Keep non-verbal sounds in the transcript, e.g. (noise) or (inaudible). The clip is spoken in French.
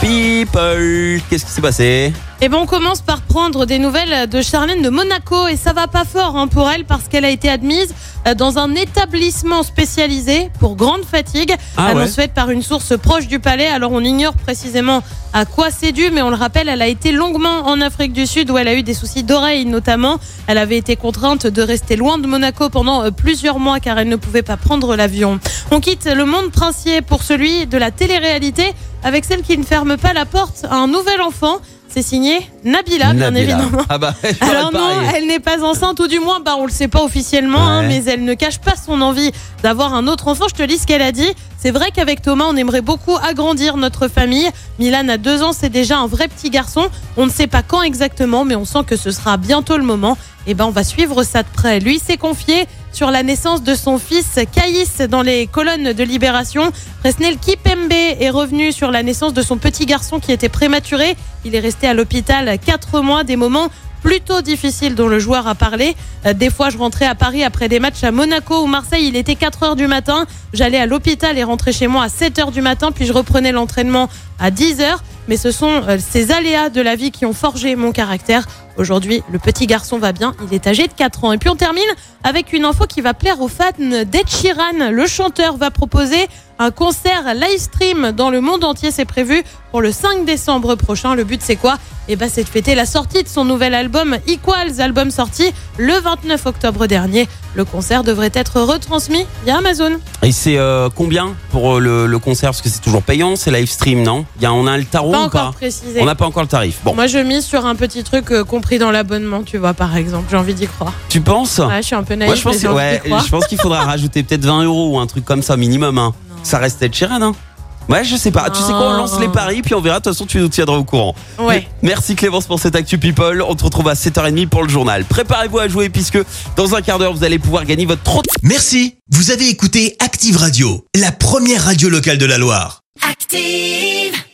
People, qu'est-ce qui s'est passé Et ben on commence par prendre des nouvelles de Charlène de Monaco et ça va pas fort hein, pour elle parce qu'elle a été admise euh, dans un établissement spécialisé pour grande fatigue, Ah ouais. annonce faite par une source proche du palais. Alors on ignore précisément à quoi c'est dû, mais on le rappelle, elle a été longuement en Afrique du Sud où elle a eu des soucis d'oreille notamment. Elle avait été contrainte de rester loin de Monaco pendant euh, plusieurs mois car elle ne pouvait pas prendre l'avion. On quitte le monde princier pour celui de la télé-réalité avec celle qui ne ferme pas la porte à un nouvel enfant. C'est signé Nabila, bien Nabila. évidemment. Ah bah, Alors non, elle n'est pas enceinte, ou du moins, bah, on le sait pas officiellement, hein, mais elle ne cache pas son envie d'avoir un autre enfant. Je te lis ce qu'elle a dit. C'est vrai qu'avec Thomas, on aimerait beaucoup agrandir notre famille. Milan a deux ans, c'est déjà un vrai petit garçon. On ne sait pas quand exactement, mais on sent que ce sera bientôt le moment. Et ben, on va suivre ça de près. Lui s'est confié sur la naissance de son fils Caïs dans les colonnes de Libération. Presnel Kipembe revenu sur la naissance de son petit garçon qui était prématuré. Il est resté à l'hôpital quatre mois, des moments plutôt difficiles dont le joueur a parlé. Euh, Des fois, je rentrais à Paris après des matchs à Monaco ou Marseille. Il était 4 heures du matin. J'allais à l'hôpital et rentrais chez moi à 7 heures du matin. Puis je reprenais l'entraînement à 10 heures. Mais ce sont euh, ces aléas de la vie qui ont forgé mon caractère. Aujourd'hui, le petit garçon va bien. Il est âgé de 4 ans. Et puis on termine avec une info qui va plaire aux fans d'Ed Sheeran. Le chanteur va proposer un concert live stream dans le monde entier. C'est prévu pour le 5 décembre prochain. Le but, c'est quoi? Eh ben, c'est de fêter la sortie de son nouvel album Equals, album sorti le 29 octobre dernier. Le concert devrait être retransmis via Amazon. Et c'est euh, combien pour euh, le, le concert? Parce que c'est toujours payant, c'est live stream, non? Il y a, On a le tarot Pas ou encore pas précisé. On n'a pas encore le tarif. Bon, Moi, je mise sur un petit truc euh, compris dans l'abonnement, tu vois, par exemple. J'ai envie d'y croire. tu penses? Ouais, je suis un peu naïf, Moi, je pense, mais j'ai que- envie ouais, d'y croire. je pense qu'il faudra (laughs) rajouter peut-être 20 euros ou un truc comme ça minimum. hein. Ça reste Ed Sheeran, hein Ouais, je sais pas. Tu sais quoi On lance les paris, puis on verra. De toute façon, tu nous tiendras au courant. Ouais. Merci Clémence pour cette Actu People. On se retrouve à 7h30 pour le journal. Préparez-vous à jouer puisque dans un quart d'heure, vous allez pouvoir gagner votre trottinette. Merci, vous avez écouté Active Radio, la première radio locale de la Loire. Active.